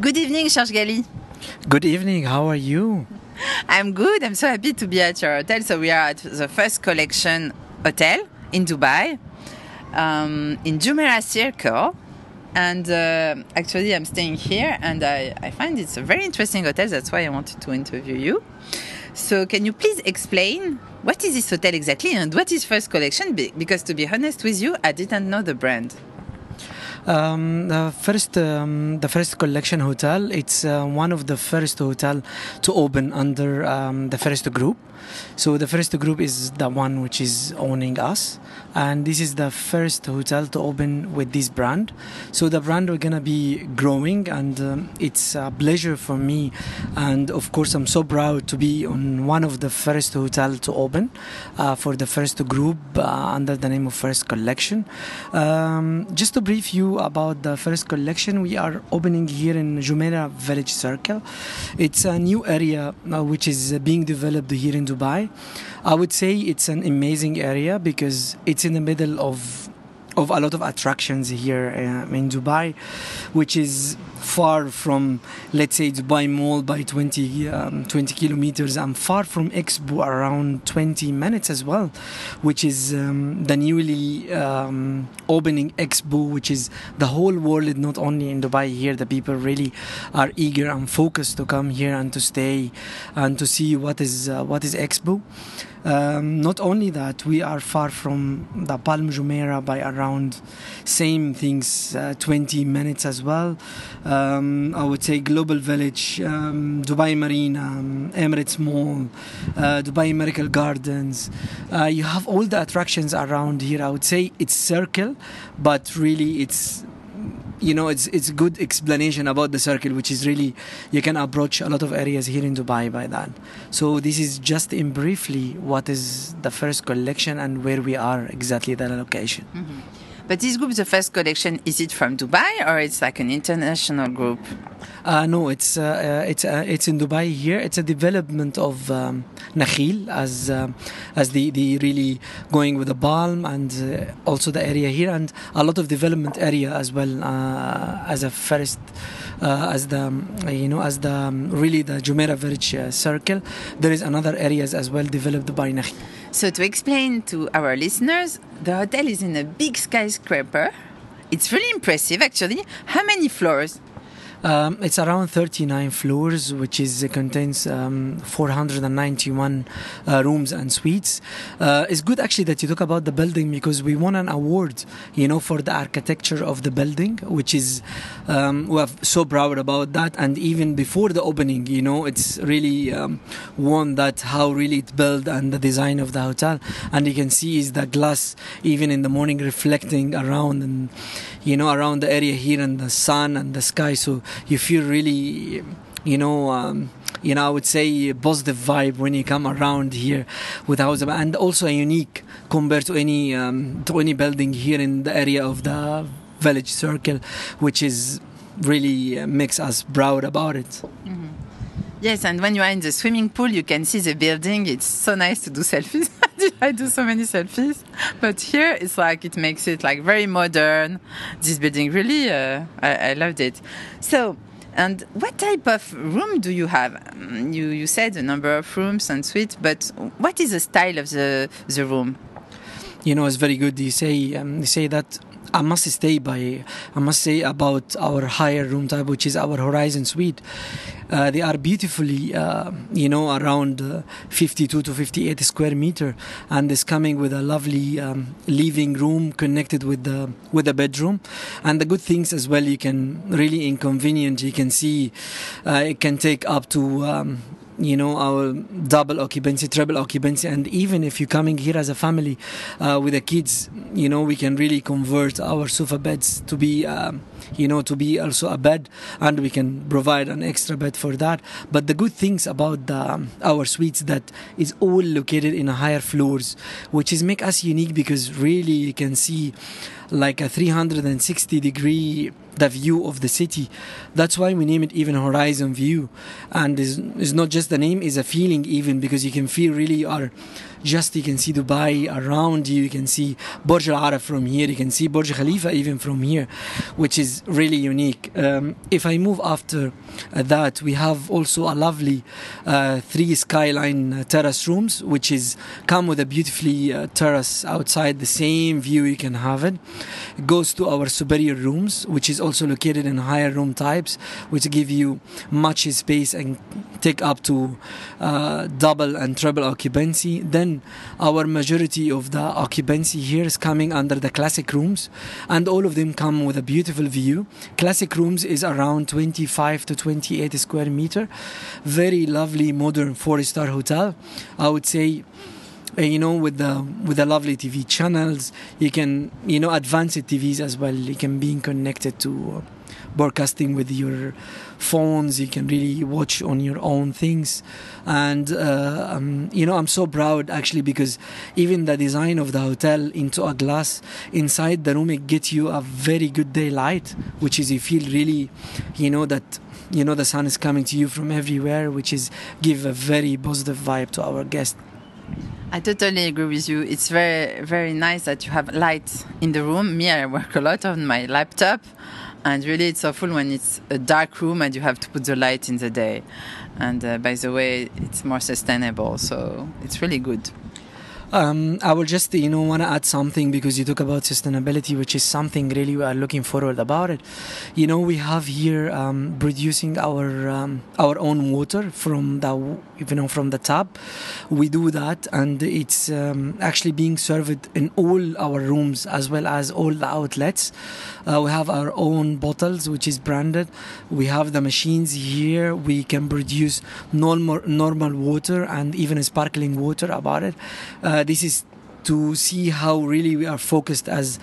Good evening, Serge Gali. Good evening. How are you? I'm good. I'm so happy to be at your hotel. So we are at the First Collection Hotel in Dubai, um, in Jumeirah Circle. And uh, actually, I'm staying here, and I, I find it's a very interesting hotel. That's why I wanted to interview you. So, can you please explain what is this hotel exactly, and what is First Collection? Because to be honest with you, I didn't know the brand. Um, the first, um, the first collection hotel. It's uh, one of the first hotel to open under um, the first group. So the first group is the one which is owning us, and this is the first hotel to open with this brand. So the brand we're gonna be growing, and um, it's a pleasure for me, and of course I'm so proud to be on one of the first hotel to open uh, for the first group uh, under the name of First Collection. Um, just to brief you about the first collection, we are opening here in Jumeirah Village Circle. It's a new area uh, which is being developed here in Dubai. I would say it's an amazing area because it's in the middle of of a lot of attractions here uh, in Dubai, which is far from, let's say, Dubai Mall by 20, um, 20 kilometers and far from Expo around 20 minutes as well, which is um, the newly um, opening Expo, which is the whole world, not only in Dubai here. The people really are eager and focused to come here and to stay and to see what is uh, what is Expo. Um, not only that, we are far from the Palm Jumeirah by around same things, uh, 20 minutes as well. Um, I would say Global Village, um, Dubai Marina, um, Emirates Mall, uh, Dubai Miracle Gardens. Uh, you have all the attractions around here. I would say it's circle, but really it's you know it's it's good explanation about the circle which is really you can approach a lot of areas here in dubai by that so this is just in briefly what is the first collection and where we are exactly the location mm-hmm. But this group, the first collection, is it from Dubai or it's like an international group? Uh, no, it's uh, uh, it's uh, it's in Dubai here. It's a development of um, Nakheel as uh, as the, the really going with the Palm and uh, also the area here and a lot of development area as well as a first as the you know as the um, really the Jumeirah village circle. There is another areas as well developed by Nakheel. So, to explain to our listeners, the hotel is in a big skyscraper. It's really impressive, actually. How many floors? Um, it's around 39 floors, which is uh, contains um, 491 uh, rooms and suites. Uh, it's good actually that you talk about the building because we won an award, you know, for the architecture of the building, which is um, we're so proud about that. And even before the opening, you know, it's really um, won that how really it built and the design of the hotel. And you can see is the glass even in the morning reflecting around and you know around the area here and the sun and the sky. So you feel really you know um, you know I would say positive vibe when you come around here with house and also a unique compared to any um, to any building here in the area of the village circle which is really uh, makes us proud about it mm-hmm. Yes, and when you are in the swimming pool, you can see the building. It's so nice to do selfies. I do so many selfies, but here it's like it makes it like very modern. This building really, uh, I, I loved it. So, and what type of room do you have? Mm, you you said a number of rooms and suites, but what is the style of the the room? You know, it's very good. You say um, you say that I must stay by I must say about our higher room type, which is our Horizon Suite. Uh, they are beautifully, uh, you know, around uh, 52 to 58 square meter, and is coming with a lovely um, living room connected with the with the bedroom. And the good things as well, you can really inconvenient. You can see uh, it can take up to. Um, you know our double occupancy triple occupancy and even if you're coming here as a family uh, with the kids you know we can really convert our sofa beds to be um, you know to be also a bed and we can provide an extra bed for that but the good things about the, um, our suites that is all located in higher floors which is make us unique because really you can see like a 360 degree the view of the city. That's why we name it even Horizon View, and is is not just the name, is a feeling even because you can feel really you are just you can see Dubai around you. You can see Burj Al Arab from here. You can see Burj Khalifa even from here, which is really unique. Um, if I move after uh, that, we have also a lovely uh, three skyline uh, terrace rooms, which is come with a beautifully uh, terrace outside. The same view you can have it. it. Goes to our superior rooms, which is also located in higher room types, which give you much space and take up to uh, double and treble occupancy. Then our majority of the occupancy here is coming under the classic rooms, and all of them come with a beautiful view. Classic rooms is around 25 to 28 square meter. Very lovely modern four star hotel. I would say you know with the with the lovely tv channels you can you know advanced tvs as well you can be connected to uh, broadcasting with your phones. You can really watch on your own things. And uh, um, you know i'm so proud actually because even the design of the hotel into a glass inside the room it gets you a very good daylight which is you feel really you know that you know the sun is coming to you from everywhere which is give a very positive vibe to our guests I totally agree with you. It's very, very nice that you have light in the room. Me, I work a lot on my laptop, and really it's awful when it's a dark room and you have to put the light in the day. And uh, by the way, it's more sustainable, so it's really good. Um, I will just, you know, want to add something because you talk about sustainability, which is something really we are looking forward about it. You know, we have here um, producing our um, our own water from the, you know, from the tap. We do that, and it's um, actually being served in all our rooms as well as all the outlets. Uh, we have our own bottles, which is branded. We have the machines here. We can produce normal normal water and even sparkling water about it. Uh, this is to see how really we are focused as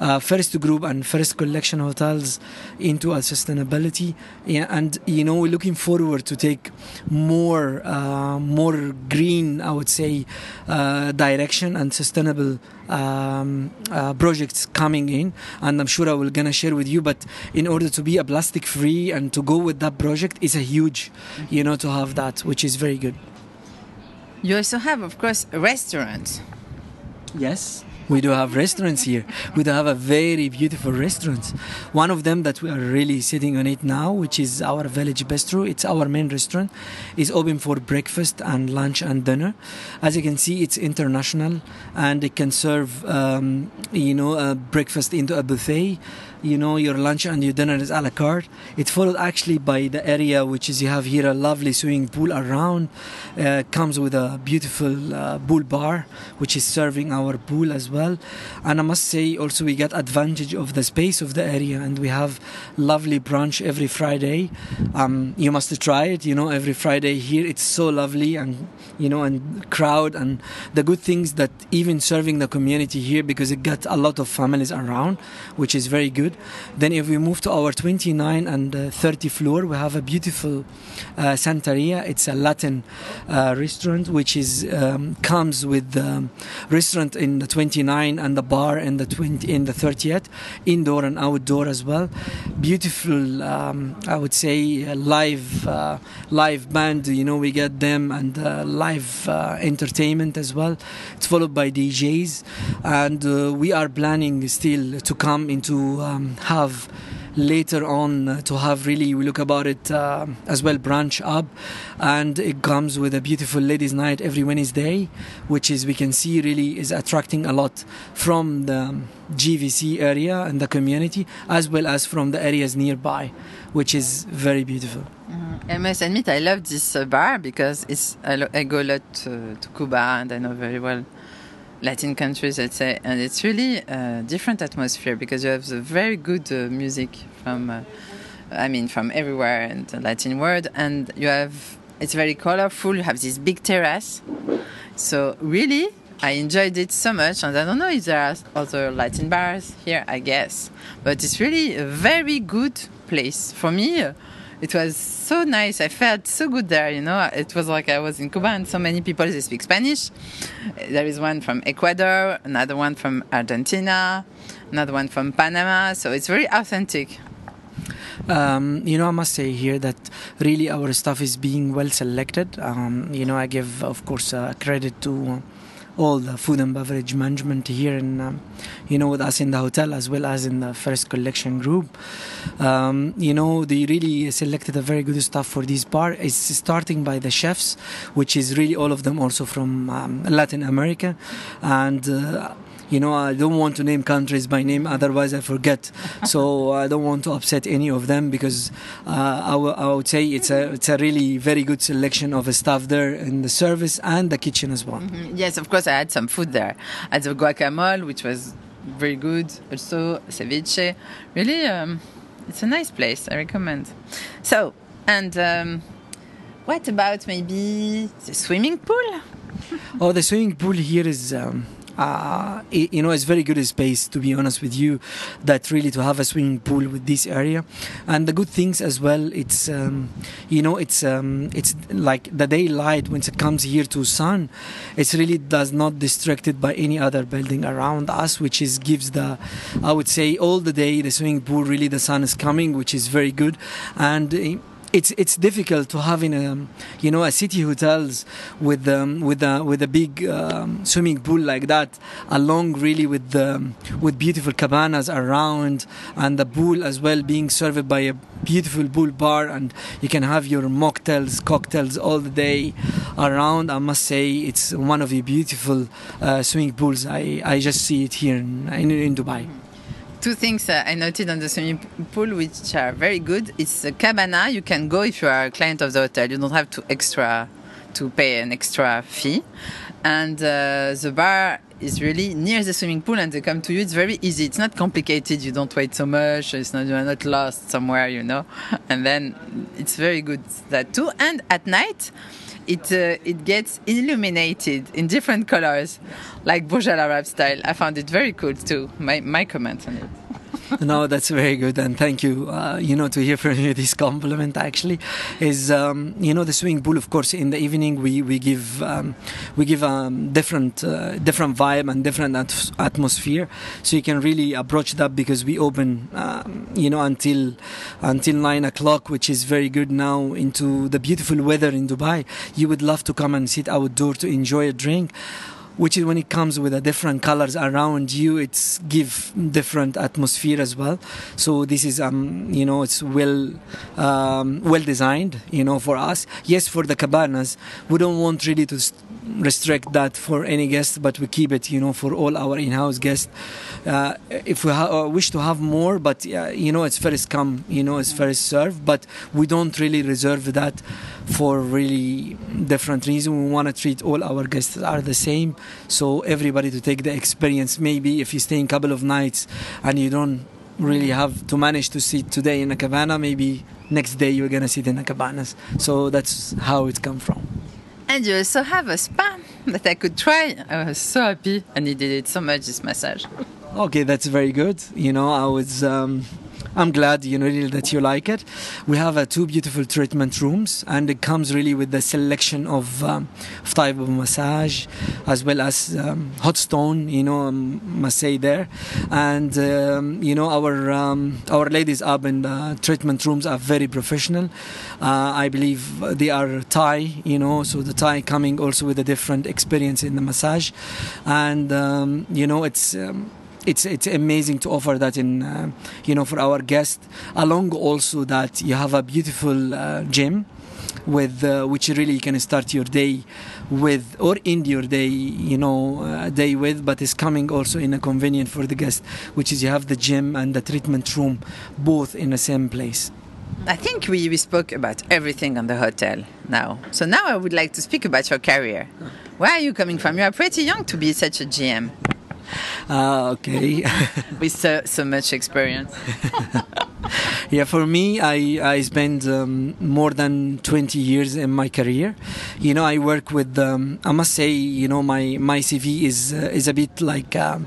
uh, first group and first collection hotels into our sustainability. Yeah, and you know we're looking forward to take more uh, more green i would say uh, direction and sustainable um, uh, projects coming in. And i'm sure i will gonna share with you but in order to be a plastic free and to go with that project is a huge you know to have that which is very good you also have, of course, restaurants. Yes. We do have restaurants here. We do have a very beautiful restaurant. One of them that we are really sitting on it now, which is our Village Bistro. It's our main restaurant. is open for breakfast and lunch and dinner. As you can see, it's international and it can serve, um, you know, a breakfast into a buffet you know your lunch and your dinner is a la carte it's followed actually by the area which is you have here a lovely swimming pool around uh, comes with a beautiful uh, pool bar which is serving our pool as well and i must say also we get advantage of the space of the area and we have lovely brunch every friday. Um, you must try it you know every friday here. It's so lovely and you know and crowd and the good things that even serving the community here because it got a lot of families around which is very good. Then if we move to our 29 and uh, 30 floor, we have a beautiful uh, Santeria. It's a Latin uh, restaurant which is um, comes with the restaurant in the 29 and the bar in the 20 in the 30th, indoor and outdoor as well. Beautiful, um, I would say, uh, live uh, live band. You know, we get them and uh, live entertainment as well. It's followed by DJs, and we are planning still to come into um, have later on uh, to have really we look about it uh, as well branch up and it comes with a beautiful ladies night every wednesday which is we can see really is attracting a lot from the JVC area and the community as well as from the areas nearby which is very beautiful mm-hmm. I must admit, I love this uh, bar because it's I, go a lot to, to Cuba and I know very well Latin countries, let's say, and it's really a different atmosphere because you have the very good uh, music from, uh, I mean, from everywhere in the Latin world, and you have it's very colorful. You have this big terrace, so really, I enjoyed it so much. And I don't know if there are other Latin bars here, I guess, but it's really a very good place for me. Uh, it was so nice. I felt so good there, you know. It was like I was in Cuba and so many people they speak Spanish. There is one from Ecuador, another one from Argentina, another one from Panama. So it's very authentic. Um, you know, I must say here that really our stuff is being well selected. Um, you know, I give, of course, uh, credit to all the food and beverage management here in um, you know with us in the hotel as well as in the first collection group. Um, you know they really selected a very good stuff for this bar. It's starting by the chefs which is really all of them also from um, latin america. And uh, you know i don't want to name countries by name otherwise i forget so i don't want to upset any of them because uh, I, w- I would say it's a it's a really very good selection of staff there in the service and the kitchen as well Mm-hmm. Yes, of course, I had some food there. I had the guacamole, which was very good. Also, ceviche. Really, um, it's a nice place. I recommend. So, and um, what about maybe the swimming pool? Oh, the swimming pool here is, um, uh, you know, it's very good space to be honest with you. That really to have a swimming pool with this area, and the good things as well. It's, um, you know, it's um, it's like the daylight when it comes here to sun, it really does not distracted by any other building around us, which is gives the, I would say, all the day the swimming pool really the sun is coming, which is very good, and. uh, it's it's difficult to have in a you know a city hotels with um, with a with a big um, swimming pool like that along really with the with beautiful cabanas around and the pool as well being served by a beautiful pool bar. And you can have your mocktails cocktails all the day around. I must say it's one of the beautiful uh, swimming pools. I, I just see it here in, in, in Dubai Two things uh, I noted on the swimming pool which are very good. It's a cabana. You can go if you are a client of the hotel. You don't have to extra to pay an extra fee, and uh, the bar is really near the swimming pool, and they come to you. It's very easy. It's not complicated. You don't wait so much. It's not you are not lost somewhere, you know. And then it's very good that too. And at night. It, uh, it gets illuminated in different colors, like Burj Arab style. I found it very cool too. My, my comment on it. no, that's very good, and thank you. Uh, you know, to hear from you this compliment actually is, um, you know, the swimming pool. Of course, in the evening we we give um, we give um, different uh, different vibe and different at- atmosphere, so you can really approach that because we open, um, you know, until until nine o'clock, which is very good now into the beautiful weather in Dubai. You would love to come and sit outdoor to enjoy a drink which is when it comes with the different colors around you it's give different atmosphere as well. So this is um you know it's well um, well designed you know for us. Yes for the cabanas we don't want really to restrict that for any guest but we keep it you know for all our in-house guests. Uh, if we ha- uh, wish to have more but uh, you know it's first come you know it's first serve but we don't really reserve that for really different reason. We want to treat all our guests are the same so everybody to take the experience. Maybe if you stay in a couple of nights and you don't really have to manage to sit today in a cabana maybe next day you're gonna sit in a cabanas. So that's how it come from And you also have a spa that I could try. I was so happy and he did it so much, this massage. Okay, that's very good. You know, I was. Um, I'm glad you know that you like it. We have uh, two beautiful treatment rooms, and it comes really with the selection of, um, of type of massage, as well as um, hot stone. You know, um, say there, and um, you know our um, our ladies up in the treatment rooms are very professional. Uh, I believe they are Thai. You know, so the Thai coming also with a different experience in the massage, and you know it's. It's it's amazing to offer that in uh, you know for our guests along also that you have a beautiful uh, gym with uh, which really you can start your day with or end your day you know uh, day with but it's coming also in a convenient for the guest which is you have the gym and the treatment room both in the same place I think we, we spoke about everything on the hotel now. So now I would like to speak about your career. Where are you coming from? You are pretty young to be such a GM ah okay with so, so much experience. Yeah, for me, I, I spent um, more than 20 years in my career. You know, I work with, um, I must say, you know, my, my CV is, uh, is a bit like a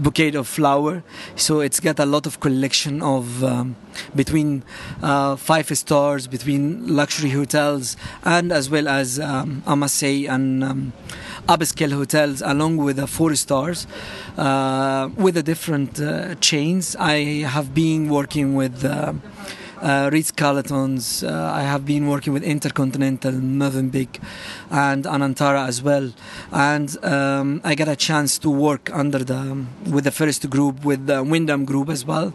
bouquet of flower. So it's got a lot of collection of um, between uh, five stars, between luxury hotels, and as well as, um, I must say, and um, upscale hotels along with the four stars uh, with the different uh, chains. I have been working with uh, Ritz Carltons. Uh, I have been working with Intercontinental, Movenpick, and Anantara as well. And um, I got a chance to work under the with the first group, with the Wyndham Group as well.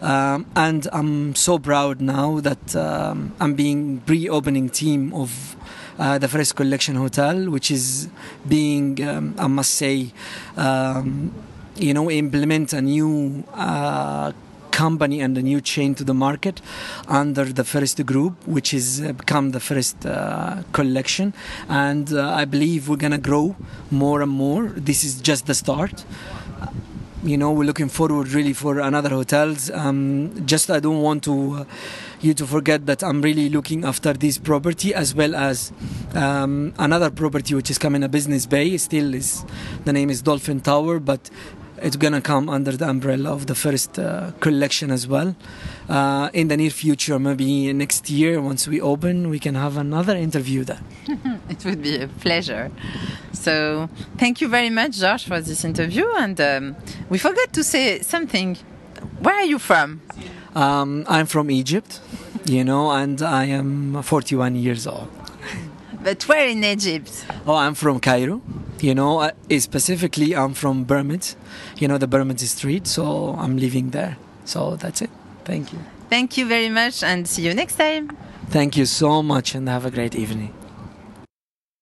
Um, and I'm so proud now that um, I'm being pre-opening team of. Uh, the first collection hotel, which is being, I must say, you know, implement a new uh, company and a new chain to the market under the first group, which has uh, become the first uh, collection. And uh, I believe we're gonna grow more and more. This is just the start. You know, we're looking forward really for another hotels. Um, just I don't want to uh, you to forget that I'm really looking after this property as well as um, another property which is coming a business bay. Still is the name is Dolphin Tower, but it's gonna come under the umbrella of the first uh, collection as well. Uh, in the near future, maybe next year, once we open, we can have another interview there. it would be a pleasure. So, thank you very much, George, for this interview. And um, we forgot to say something. Where are you from? Um, I'm from Egypt, you know, and I am 41 years old. But where in Egypt? Oh, I'm from Cairo. You know, uh, specifically, I'm from Bermud. You know, the Bermud Street. So I'm living there. So that's it. Thank you. Thank you very much, and see you next time. Thank you so much, and have a great evening.